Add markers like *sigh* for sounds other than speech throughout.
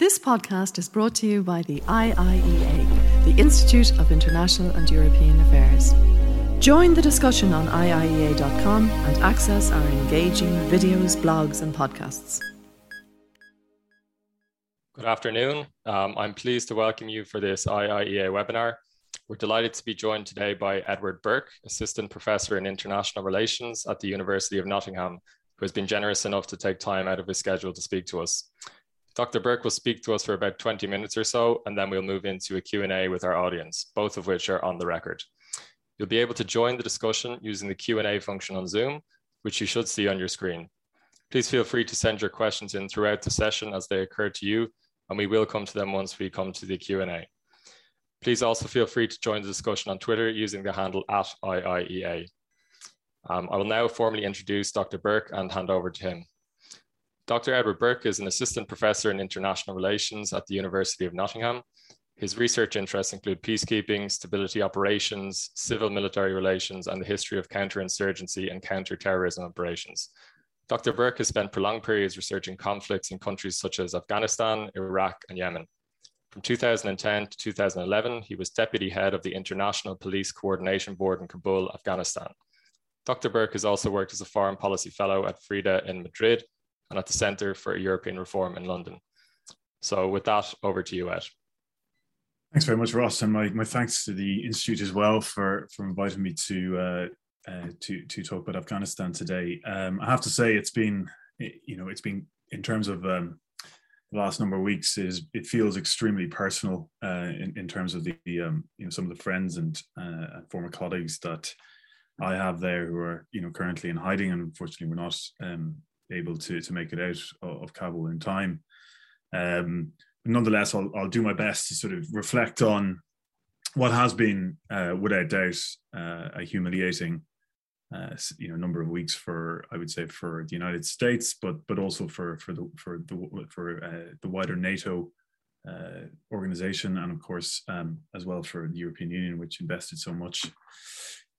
This podcast is brought to you by the IIEA, the Institute of International and European Affairs. Join the discussion on IIEA.com and access our engaging videos, blogs, and podcasts. Good afternoon. Um, I'm pleased to welcome you for this IIEA webinar. We're delighted to be joined today by Edward Burke, Assistant Professor in International Relations at the University of Nottingham, who has been generous enough to take time out of his schedule to speak to us. Dr. Burke will speak to us for about 20 minutes or so, and then we'll move into a Q&A with our audience, both of which are on the record. You'll be able to join the discussion using the Q&A function on Zoom, which you should see on your screen. Please feel free to send your questions in throughout the session as they occur to you, and we will come to them once we come to the Q&A. Please also feel free to join the discussion on Twitter using the handle at IIEA. Um, I will now formally introduce Dr. Burke and hand over to him. Dr. Edward Burke is an assistant professor in international relations at the University of Nottingham. His research interests include peacekeeping, stability operations, civil military relations, and the history of counterinsurgency and counterterrorism operations. Dr. Burke has spent prolonged periods researching conflicts in countries such as Afghanistan, Iraq, and Yemen. From 2010 to 2011, he was deputy head of the International Police Coordination Board in Kabul, Afghanistan. Dr. Burke has also worked as a foreign policy fellow at FRIDE in Madrid and at the Centre for European Reform in London. So with that, over to you, Ed. Thanks very much, Ross, and my, my thanks to the Institute as well for, for inviting me to uh, uh, to to talk about Afghanistan today. Um, I have to say, it's been you know it's been in terms of um, the last number of weeks is it feels extremely personal uh, in in terms of the um, you know some of the friends and uh, former colleagues that I have there who are you know currently in hiding, and unfortunately we're not um, able to to make it out of, Kabul in time. Um, nonetheless, I'll, I'll do my best to sort of reflect on what has been, uh, without doubt, uh, a humiliating, uh, you know, number of weeks for I would say for the United States, but but also for for the for the for uh, the wider NATO uh, organization, and of course um, as well for the European Union, which invested so much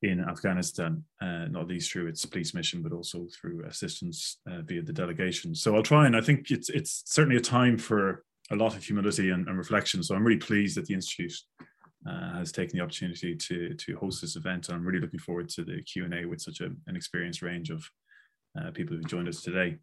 in Afghanistan, uh, not least through its police mission, but also through assistance uh, via the delegation. So I'll try and I think it's it's certainly a time for a lot of humility and, and reflection. So I'm really pleased that the institute uh, has taken the opportunity to to host this event. I'm really looking forward to the Q and A with such a, an experienced range of uh, people who've joined us today.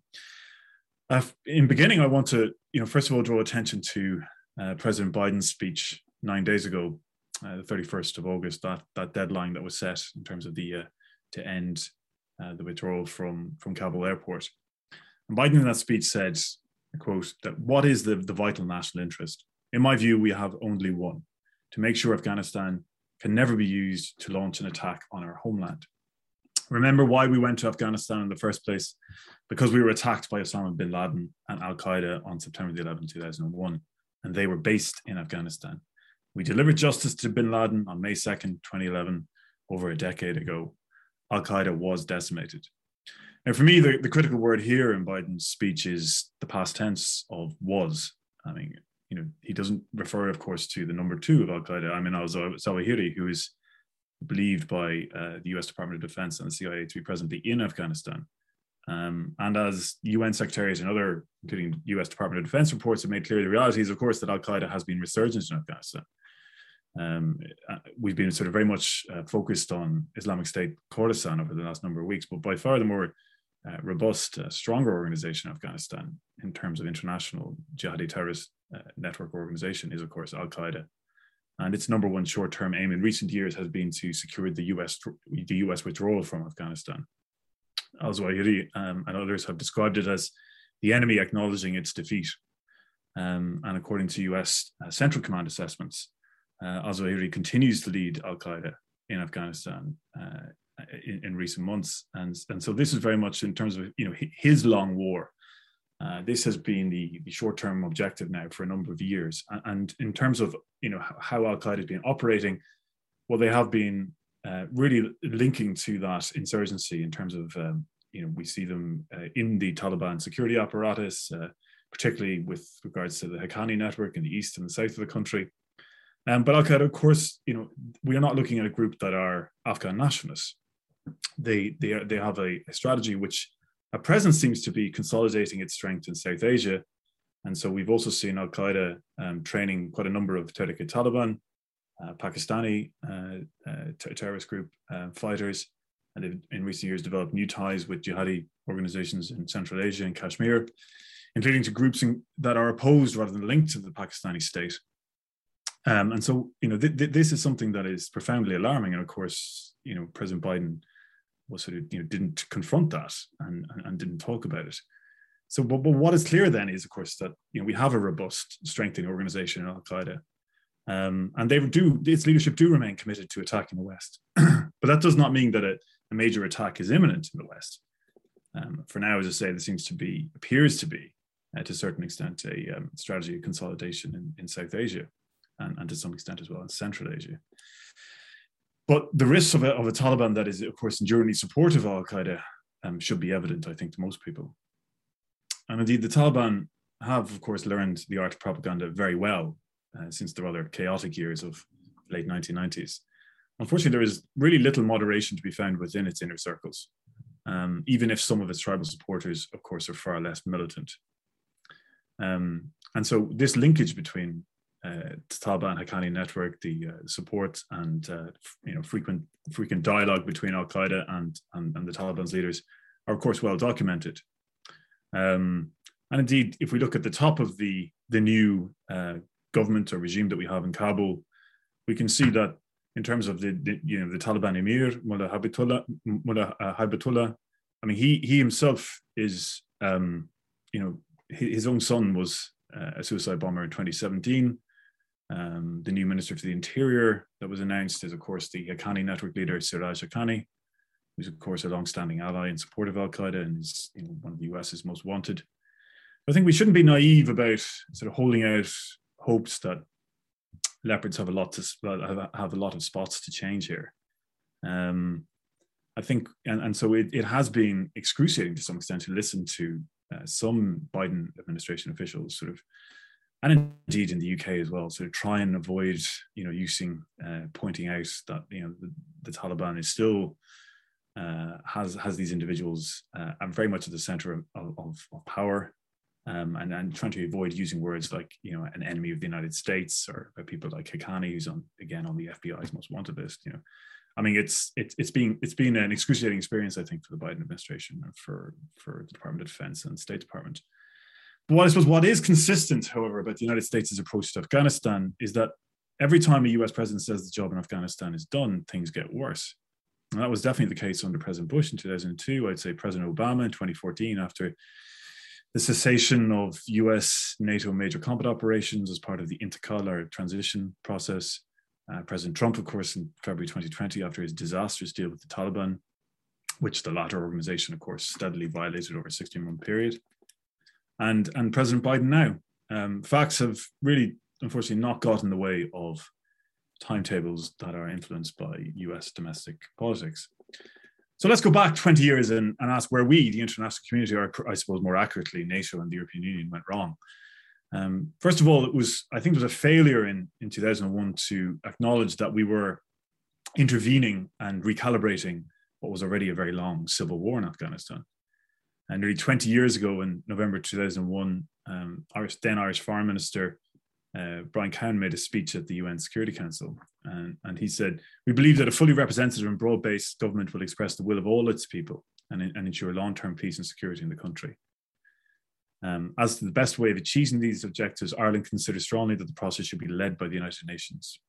Uh, in beginning, I want to you know first of all draw attention to uh, President Biden's speech nine days ago uh, the 31st of August, that that deadline that was set in terms of the uh, to end uh, the withdrawal from from Kabul airport. And Biden in that speech said, quote, that what is the, the vital national interest? In my view, we have only one to make sure Afghanistan can never be used to launch an attack on our homeland. Remember why we went to Afghanistan in the first place? Because we were attacked by Osama bin Laden and Al Qaeda on September the 11th, 2001, and they were based in Afghanistan. We delivered justice to bin Laden on May 2nd, 2011, over a decade ago. Al Qaeda was decimated. And for me, the, the critical word here in Biden's speech is the past tense of was. I mean, you know, he doesn't refer, of course, to the number two of Al Qaeda, I mean, al Zawahiri, who is believed by uh, the US Department of Defense and the CIA to be presently in Afghanistan. Um, and as UN secretaries and other, including US Department of Defense reports, have made clear, the reality is, of course, that Al Qaeda has been resurgent in Afghanistan. Um, uh, we've been sort of very much uh, focused on Islamic State Khorasan over the last number of weeks, but by far the more uh, robust, uh, stronger organization in Afghanistan in terms of international jihadi terrorist uh, network organization is, of course, Al Qaeda. And its number one short term aim in recent years has been to secure the US, the US withdrawal from Afghanistan. Al Zawahiri um, and others have described it as the enemy acknowledging its defeat. Um, and according to US uh, Central Command assessments, uh, continues to lead Al-Qaeda in Afghanistan uh, in, in, recent months. And, and so this is very much in terms of you know his long war. Uh, this has been the, the short-term objective now for a number of years. And, in terms of you know how Al-Qaeda has been operating, well, they have been uh, really linking to that insurgency in terms of um, you know we see them uh, in the Taliban security apparatus, uh, particularly with regards to the Haqqani network in the east and the south of the country. Um, but Al Qaeda, of course, you know, we are not looking at a group that are Afghan nationalists. They they are, they have a, a strategy which at present seems to be consolidating its strength in South Asia, And so we've also seen Al Qaeda um, training quite a number of Tehrik Taliban, uh, Pakistani uh, uh, terrorist group uh, fighters, and they've in recent years developed new ties with jihadi organizations in Central Asia and Kashmir, including to groups in, that are opposed rather than linked to the Pakistani state. Um, and so, you know, th- th- this is something that is profoundly alarming. And of course, you know, President Biden was sort of, you know, didn't confront that and, and, and didn't talk about it. So, but, but what is clear then is, of course, that you know we have a robust, strengthening organization in Al Qaeda, um, and they do its leadership do remain committed to attacking the West. *clears throat* but that does not mean that a, a, major attack is imminent in the West. Um, for now, as I say, there seems to be appears to be, uh, to a certain extent, a um, strategy of consolidation in, in South Asia, and, and to some extent as well in Central Asia. But the risks of a, of a Taliban that is, of course, enduringly supportive of Al Qaeda um, should be evident, I think, to most people. And indeed, the Taliban have, of course, learned the art of propaganda very well uh, since the rather chaotic years of late 1990s. Unfortunately, there is really little moderation to be found within its inner circles, um, even if some of its tribal supporters, of course, are far less militant. Um, and so, this linkage between uh, the Taliban Haqqani network, the uh, support and uh, you know frequent frequent dialogue between Al Qaeda and, and, and the Taliban's leaders are, of course, well documented. Um, and indeed, if we look at the top of the, the new uh, government or regime that we have in Kabul, we can see that in terms of the, the you know the Taliban emir Mullah Habibatullah, Mullah uh, Habibatullah, I mean he he himself is um, you know his, own son was uh, a suicide bomber in 2017. Um, the new minister for the interior that was announced is of course the Haqqani network leader Siraj Haqqani, who's of course a long-standing ally and support of Al Qaeda and is you know, one of the US's most wanted. I think we shouldn't be naive about sort of holding out hopes that leopards have a lot to have a lot of spots to change here. Um, I think, and, and so it, it has been excruciating to some extent to listen to uh, some Biden administration officials sort of, and indeed in the UK as well, So try and avoid, you know, using, uh, pointing out that, you know, the, the Taliban is still uh, has has these individuals uh, and very much at the center of, of, of power um, and, and trying to avoid using words like you know an enemy of the United States or people like Haqqani who's on again on the FBI's most wanted list you know. I mean it's it's it's been it's been an excruciating experience I think for the Biden administration and for for the Department of Defense and State Department what I suppose what is consistent however about the United States' approach to Afghanistan is that every time a US president says the job in Afghanistan is done things get worse and that was definitely the case under President Bush in 2002. I'd say President Obama in 2014, after the cessation of US NATO major combat operations as part of the Inteqal transition process. Uh, President Trump, of course, in February 2020, after his disastrous deal with the Taliban, which the latter organization, of course, steadily violated over a 16 month period. And, and President Biden now. Um, facts have really, unfortunately, not got in the way of timetables that are influenced by US domestic politics. So let's go back 20 years and, and ask where we, the international community, or I suppose more accurately, NATO and the European Union, went wrong. Um, first of all, it was, I think, it was a failure in, in 2001 to acknowledge that we were intervening and recalibrating what was already a very long civil war in Afghanistan. And nearly 20 years ago, in November 2001, um, Irish, then Irish Foreign Minister uh, Brian Cowen made a speech at the UN Security Council, and, and he said, "We believe that a fully representative and broad-based government will express the will of all its people and, and ensure long-term peace and security in the country." Um, as to the best way of achieving these objectives, Ireland considers strongly that the process should be led by the United Nations.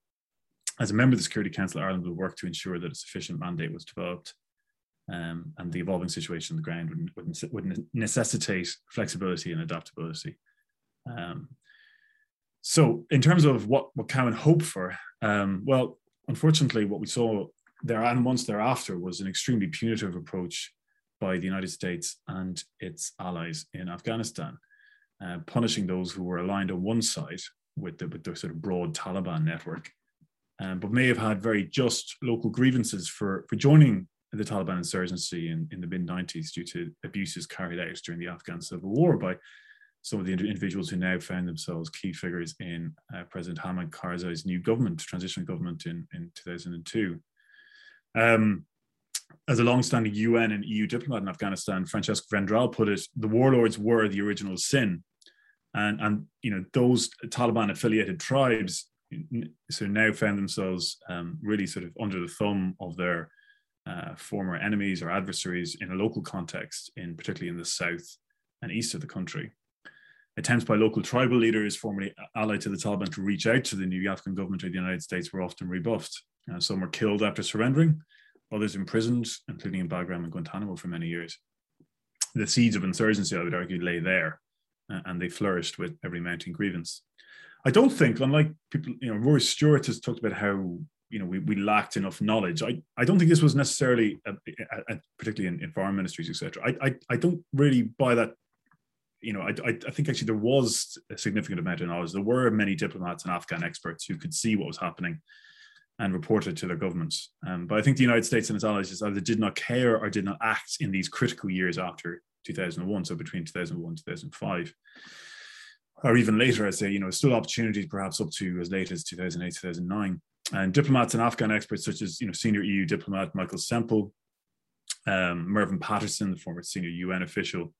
As a member of the Security Council, Ireland will work to ensure that a sufficient mandate was developed um, and the evolving situation on the ground would, would, would necessitate flexibility and adaptability. Um, so, in terms of what what Cowen hoped for, um, well, unfortunately, what we saw there and months thereafter was an extremely punitive approach by the United States and its allies in Afghanistan, uh, punishing those who were aligned on one side with the, with the sort of broad Taliban network, um, but may have had very just local grievances for, for joining the Taliban insurgency in, in the mid 90s due to abuses carried out during the Afghan civil war by some of the individuals who now found themselves key figures in uh, President Hamid Karzai's new government, transitional government in, in 2002. Um, as a long-standing UN and EU diplomat in Afghanistan, Francesc Vendrell put it, the warlords were the original sin. and and you know those Taliban affiliated tribes so now found themselves um, really sort of under the thumb of their uh, former enemies or adversaries in a local context, in particularly in the south and east of the country. Attempts by local tribal leaders formerly allied to the Taliban to reach out to the new Afghan government of the United States were often rebuffed. Uh, some were killed after surrendering, others imprisoned, including in Bagram and Guantanamo for many years. The seeds of insurgency, I would argue, lay there, uh, and they flourished with every mounting grievance. I don't think, unlike people, you know, Rory Stewart has talked about how you know we, we lacked enough knowledge. I, I don't think this was necessarily, a, a, a, particularly in, in, foreign ministries, etc. I, I I don't really buy that. You know, I, I, I think actually there was a significant amount of knowledge. There were many diplomats and Afghan experts who could see what was happening and reported to their governments. Um, but I think the United States and its allies either did not care or did not act in these critical years after 2001, so between 2001 and 2005 or even later, I'd say, you know, still opportunities perhaps up to as late as 2008, 2009. And diplomats and Afghan experts such as, you know, senior EU diplomat Michael Semple, um, Mervyn Patterson, the former senior UN official,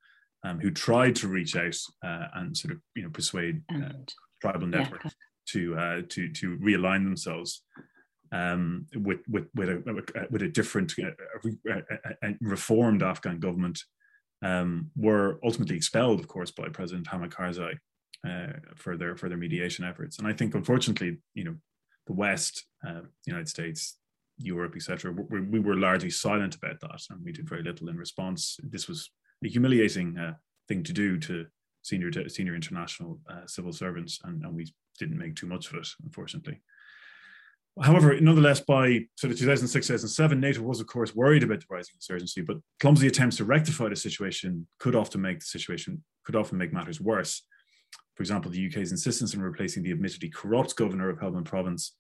um, who tried to reach out uh, and sort of, you know, persuade uh, tribal networks yeah. to uh, to to realign themselves um, with with with a with a different uh, reformed Afghan government um, were ultimately expelled, of course, by President Hamid Karzai uh, for their for their mediation efforts. And I think, unfortunately, you know, the West, uh, United States, Europe, etc., we, we, were largely silent about that, and we did very little in response. This was a humiliating uh, thing to do to senior to senior international uh, civil servants, and, and we didn't make too much of it, unfortunately. However, nonetheless, by sort of 2006, 2007, NATO was, of course, worried about the rising insurgency, but clumsy attempts to rectify the situation could often make the situation, could often make matters worse. For example, the UK's insistence on replacing the admittedly corrupt governor of Helmand province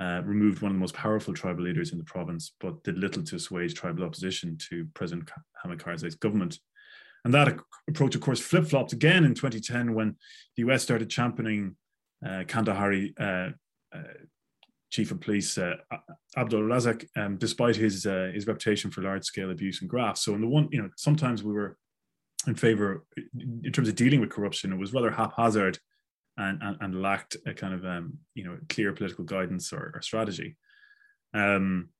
uh, removed one of the most powerful tribal leaders in the province, but did little to assuage tribal opposition to President Hamid Karzai's government. And that approach, of course, flip flopped again in 2010 when the US started championing uh, Kandahari uh, uh, chief of police uh, Abdul Razak, um, despite his uh, his reputation for large scale abuse and graft. So, in the one, you know, sometimes we were in favor in terms of dealing with corruption. It was rather haphazard and, and, and lacked a kind of um, you know clear political guidance or, or strategy. Um,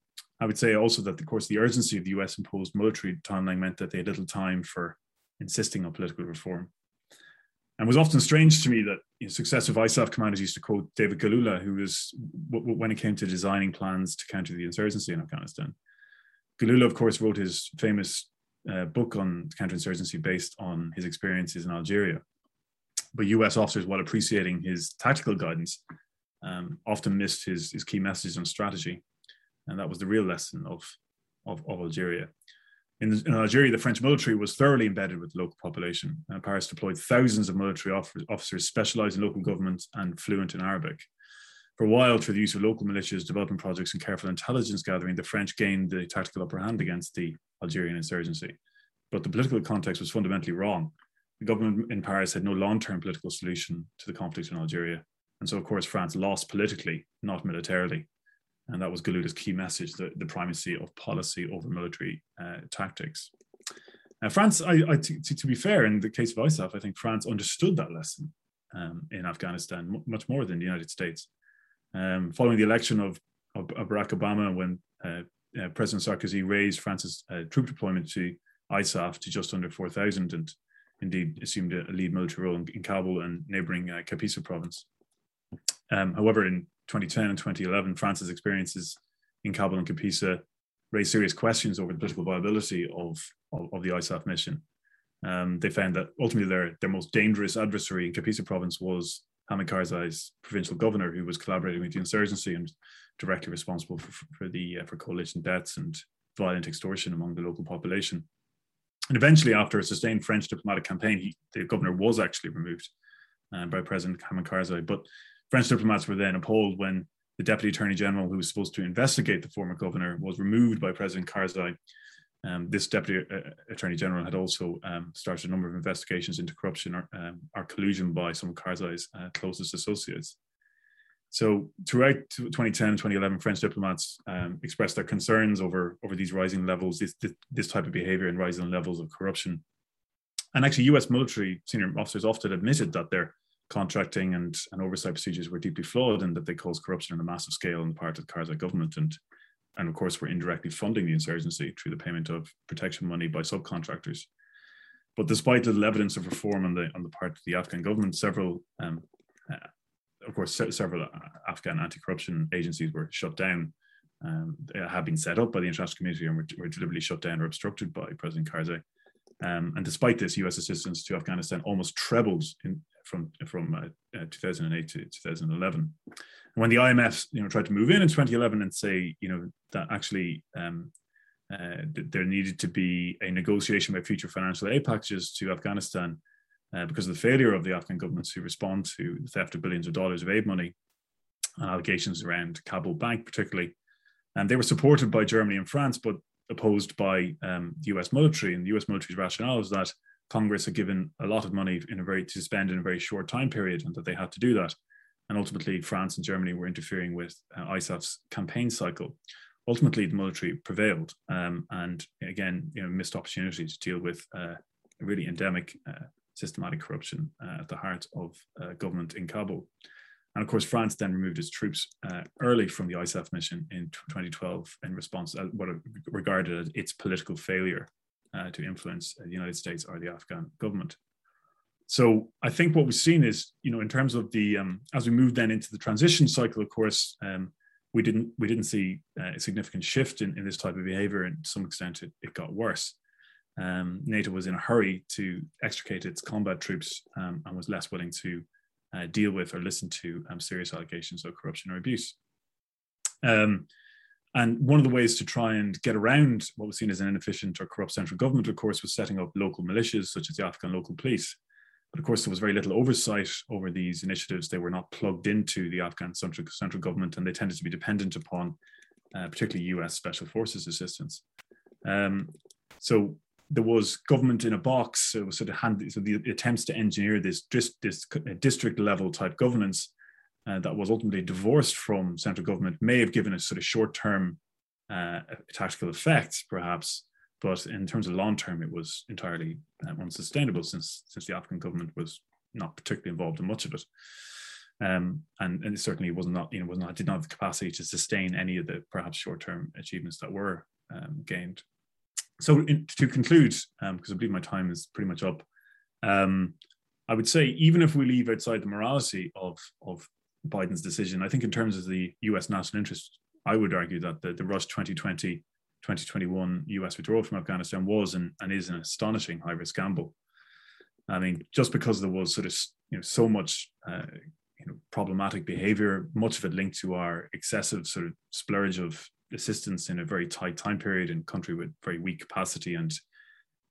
I would say also that, of course, the urgency of the US imposed military timeline meant that they had little time for insisting on political reform. And it was often strange to me that you know, successive ISAF commanders used to quote David Galula, who was, when it came to designing plans to counter the insurgency in Afghanistan. Galula, of course, wrote his famous uh, book on counterinsurgency based on his experiences in Algeria. But US officers, while appreciating his tactical guidance, um, often missed his, his key messages on strategy. And that was the real lesson of, of, of Algeria. In, in, Algeria, the French military was thoroughly embedded with the local population. Uh, Paris deployed thousands of military officers, officers specialized in local government and fluent in Arabic. For a while, through the use of local militias, development projects, and careful intelligence gathering, the French gained the tactical upper hand against the Algerian insurgency. But the political context was fundamentally wrong. The government in Paris had no long term political solution to the conflict in Algeria. And so, of course, France lost politically, not militarily. And that was Galula's key message the, the primacy of policy over military uh, tactics. France, to, be fair, in the case of ISAF, I think France understood that lesson um, in Afghanistan much more than the United States. Um, following the election of, of, Barack Obama, when uh, uh, President Sarkozy raised France's uh, troop deployment to ISAF to just under 4,000 and indeed assumed a, lead military role in, in Kabul and neighboring uh, Kapisa province. Um, however, in 2010 and 2011, France's experiences in Kabul and Kapisa raised serious questions over the political viability of, of, of the ISAF mission. Um, they found that ultimately their, their most dangerous adversary in Kapisa province was Hamid Karzai's provincial governor, who was collaborating with the insurgency and directly responsible for, for the uh, for coalition deaths and violent extortion among the local population. And eventually, after a sustained French diplomatic campaign, he, the governor was actually removed uh, by President Hamid Karzai. But French diplomats were then appalled when the deputy attorney general, who was supposed to investigate the former governor, was removed by President Karzai um, this deputy uh, attorney general had also um, started a number of investigations into corruption or, um, or collusion by some of Karzai's uh, closest associates. So throughout 2010 and 2011, French diplomats um, expressed their concerns over, over these rising levels, this, this type of behavior and rising levels of corruption. and actually, U.S. military senior officers often admitted that their contracting and, and oversight procedures were deeply flawed and that they caused corruption on a massive scale on the part of the Karzai government. And, and of course, we're indirectly funding the insurgency through the payment of protection money by subcontractors. But despite little evidence of reform on the on the part of the Afghan government, several, um, uh, of course, se- several Afghan anti-corruption agencies were shut down. Um, have been set up by the international community and were, were deliberately shut down or obstructed by President Karzai. Um, and despite this, U.S. assistance to Afghanistan almost trebled in, from from uh, uh, 2008 to 2011. And when the IMF, you know, tried to move in in 2011 and say, you know, that actually um, uh, there needed to be a negotiation about future financial aid packages to Afghanistan uh, because of the failure of the Afghan government to respond to the theft of billions of dollars of aid money and allegations around Kabul Bank, particularly. And they were supported by Germany and France, but opposed by um, the US military. And the US military's rationale was that Congress had given a lot of money in a very to spend in a very short time period, and that they had to do that. And ultimately, France and Germany were interfering with uh, ISAF's campaign cycle. Ultimately, the military prevailed, um, and again, you know, missed opportunity to deal with uh, a really endemic, uh, systematic corruption uh, at the heart of uh, government in Kabul. And of course, France then removed its troops uh, early from the ISAF mission in 2012 in response to what regarded as its political failure to influence the United States or the Afghan government. So I think what we've seen is, you know, in terms of the um, as we move then into the transition cycle, of course, um, we didn't we didn't see uh, a significant shift in, in this type of behavior, and to some extent it, it got worse. Um, NATO was in a hurry to extricate its combat troops um, and was less willing to uh, deal with or listen to um, serious allegations of corruption or abuse. Um, and one of the ways to try and get around what was seen as an inefficient or corrupt central government, of course, was setting up local militias such as the Afghan local police. But of course, there was very little oversight over these initiatives. They were not plugged into the Afghan central, central government and they tended to be dependent upon uh, particularly US special forces assistance. Um, so there was government in a box. So it was sort of handy. So the attempts to engineer this, this, this district level type governance uh, that was ultimately divorced from central government may have given a sort of short term uh, tactical effect, perhaps. But in terms of long term, it was entirely uh, unsustainable since since the Afghan government was not particularly involved in much of it. Um, and, and it certainly was not, you know, was not did not have the capacity to sustain any of the perhaps short term achievements that were um, gained so in, to conclude, um, because I believe my time is pretty much up, um, I would say even if we leave outside the morality of of Biden's decision, I think in terms of the U.S. national interest, I would argue that the, the Rush 2020 2021 US withdrawal from Afghanistan was and, and is an astonishing high risk gamble. I mean, just because there was sort of you know so much uh, you know problematic behavior, much of it linked to our excessive sort of splurge of assistance in a very tight time period in country with very weak capacity and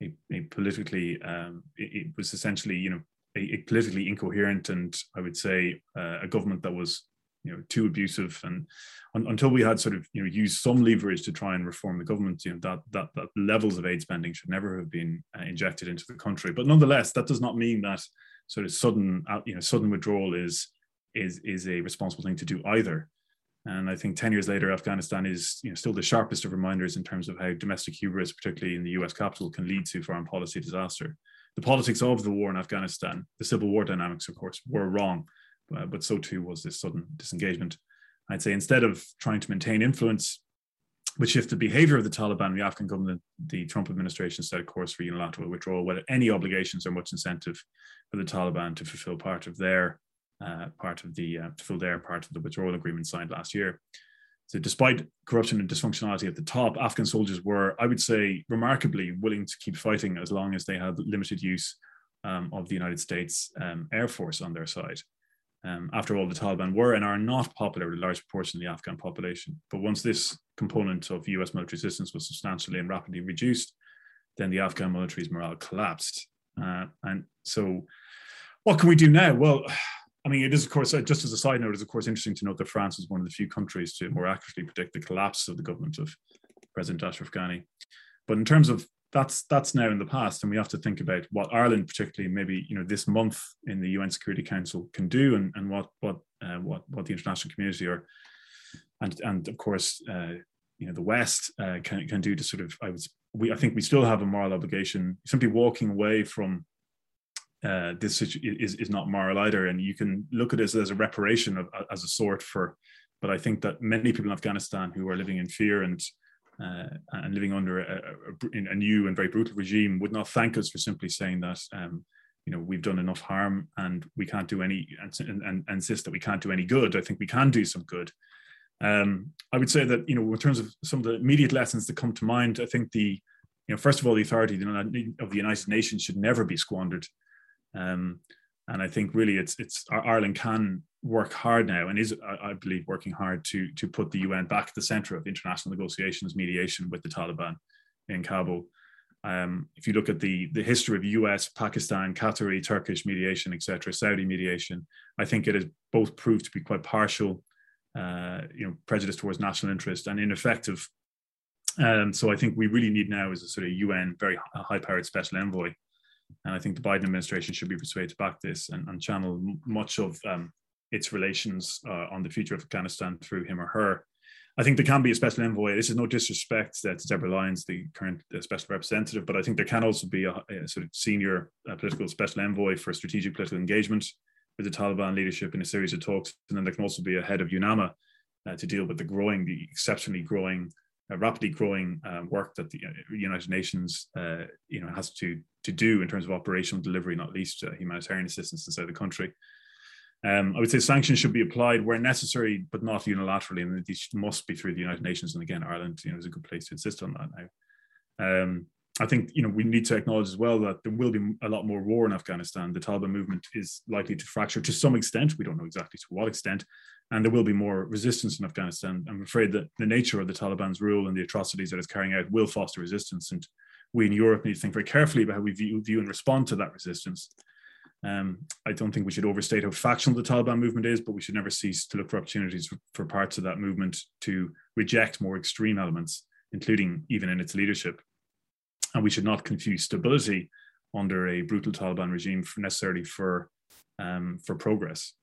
a, a politically um, it, it, was essentially you know a, a, politically incoherent and I would say uh, a government that was you know too abusive. And un, until we had sort of you know used some leverage to try and reform the government you know that that, that levels of aid spending should never have been uh, injected into the country. But nonetheless that does not mean that sort of sudden uh, you know sudden withdrawal is is is a responsible thing to do either. And I think 10 years later, Afghanistan is you know, still the sharpest of reminders in terms of how domestic hubris, particularly in the US capital, can lead to foreign policy disaster. The politics of the war in Afghanistan, the civil war dynamics, of course, were wrong, uh, but so too was this sudden disengagement. I'd say instead of trying to maintain influence, which if the behavior of the Taliban, the Afghan government, the Trump administration set a course for unilateral withdrawal, whether any obligations or much incentive for the Taliban to fulfill part of their uh, part of the uh, to fill their part of the withdrawal agreement signed last year. So, despite corruption and dysfunctionality at the top, Afghan soldiers were, I would say, remarkably willing to keep fighting as long as they had limited use um, of the United States um, Air Force on their side. Um, after all, the Taliban were and are not popular with a large proportion of the Afghan population. But once this component of US military assistance was substantially and rapidly reduced, then the Afghan military's morale collapsed. Uh, and so, what can we do now? Well, *sighs* I mean, it is, of course, uh, just as a side note, it's, of course, interesting to note that France was one of the few countries to more accurately predict the collapse of the government of President Ashraf Ghani. But in terms of that's that's now in the past, and we have to think about what Ireland, particularly maybe you know this month in the UN Security Council, can do, and, and what what uh, what what the international community or and and of course uh, you know the West uh, can can do to sort of I was we I think we still have a moral obligation simply walking away from uh, this is is not moral either, and you can look at this as a reparation of, as a sort for. But I think that many people in Afghanistan who are living in fear and uh, and living under a, a, a, new and very brutal regime would not thank us for simply saying that um, you know we've done enough harm and we can't do any and, and, insist that we can't do any good. I think we can do some good. Um, I would say that you know in terms of some of the immediate lessons that come to mind, I think the you know first of all the authority of the United Nations should never be squandered. Um, and I think really it's it's Ireland can work hard now and is I believe working hard to to put the UN back at the center of international negotiations mediation with the Taliban in Kabul. Um, if you look at the the history of US, Pakistan, Qatari, Turkish mediation, etc., Saudi mediation, I think it has both proved to be quite partial, uh, you know, prejudice towards national interest and ineffective. Um, so I think we really need now is a sort of UN very high-powered special envoy and I think the Biden administration should be persuaded to back this and, and channel much of um, its relations uh, on the future of Afghanistan through him or her. I think there can be a special envoy. This is no disrespect to Deborah Lyons, the current uh, special representative, but I think there can also be a, a sort of senior uh, political special envoy for strategic political engagement with the Taliban leadership in a series of talks. And then there can also be a head of UNAMA uh, to deal with the growing, the exceptionally growing uh, rapidly growing um, work that the United Nations, you know, has to to do in terms of operational delivery, not least humanitarian assistance inside the country. Um, I would say sanctions should be applied where necessary, but not unilaterally, and these must be through the United Nations. And again, Ireland, you know, is a good place to insist on that now. Um, I think you know we need to acknowledge as well that there will be a lot more war in Afghanistan. The Taliban movement is likely to fracture to some extent. We don't know exactly to what extent, and there will be more resistance in Afghanistan. I'm afraid that the nature of the Taliban's rule and the atrocities that it's carrying out will foster resistance, and we in Europe need to think very carefully about how we view, view and respond to that resistance. Um, I don't think we should overstate how factional the Taliban movement is, but we should never cease to look for opportunities for, for parts of that movement to reject more extreme elements, including even in its leadership. And we should not confuse stability under a brutal Taliban regime for necessarily for um, for progress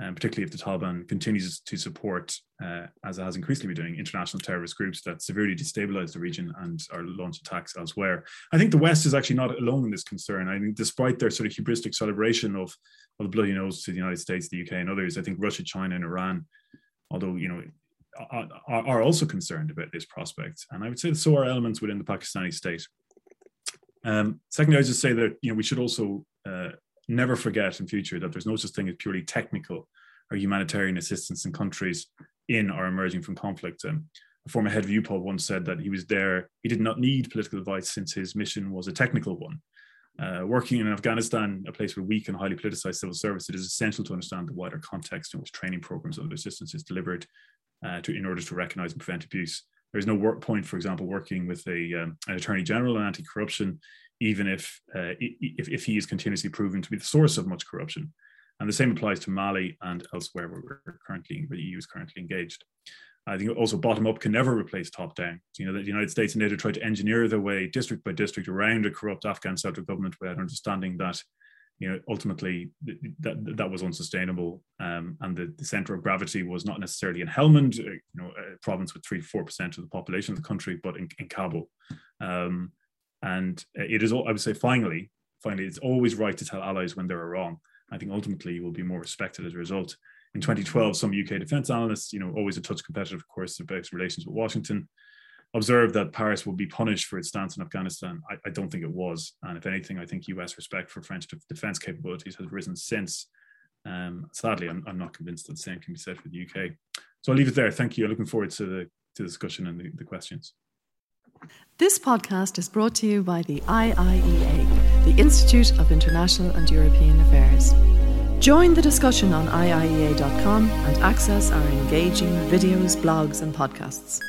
um, particularly if the Taliban continues to support, uh, as it has increasingly been doing, international terrorist groups that severely destabilize the region and are launch attacks elsewhere. I think the West is actually not alone in this concern. I think, despite their sort of hubristic celebration of, of the bloody nose to the United States, the UK, and others, I think Russia, China, and Iran, although you know, are, are also concerned about this prospect. And I would say so are elements within the Pakistani state. Um, secondly, I would just say that you know we should also uh, never forget in future that there's no such thing as purely technical or humanitarian assistance in countries in or emerging from conflict. Um, a former head of EUPOL once said that he was there, he did not need political advice since his mission was a technical one. Uh, working in Afghanistan, a place where weak and highly politicized civil service, it is essential to understand the wider context in which training programs and assistance is delivered uh, to, in order to recognize and prevent abuse. There's no work point, for example, working with a, um, an attorney general and anti-corruption even if, uh, if, if he is continuously proven to be the source of much corruption. And the same applies to Mali and elsewhere where we're currently, where the EU is currently engaged. I think also bottom up can never replace top down. You know, the United States and NATO tried to engineer their way district by district around a corrupt Afghan central government without understanding that, you know, ultimately that that was unsustainable. Um, and the, the center of gravity was not necessarily in Helmand, uh, you know, a province with three to four percent of the population of the country, but in, in Kabul. Um, and it is, I would say, finally, finally, it's always right to tell allies when they're wrong. I think ultimately you will be more respected as a result. In 2012, some UK defense analysts, you know, always a touch competitive, of course, about relations with Washington, observed that Paris would be punished for its stance in Afghanistan. I, I, don't think it was. And if anything, I think US respect for French defense capabilities has risen since. Um, sadly, I'm, I'm, not convinced that the same can be said for the UK. So I'll leave it there. Thank you. I'm looking forward to the, to the discussion and the, the questions. This podcast is brought to you by the IIEA, the Institute of International and European Affairs. Join the discussion on IIEA.com and access our engaging videos, blogs, and podcasts.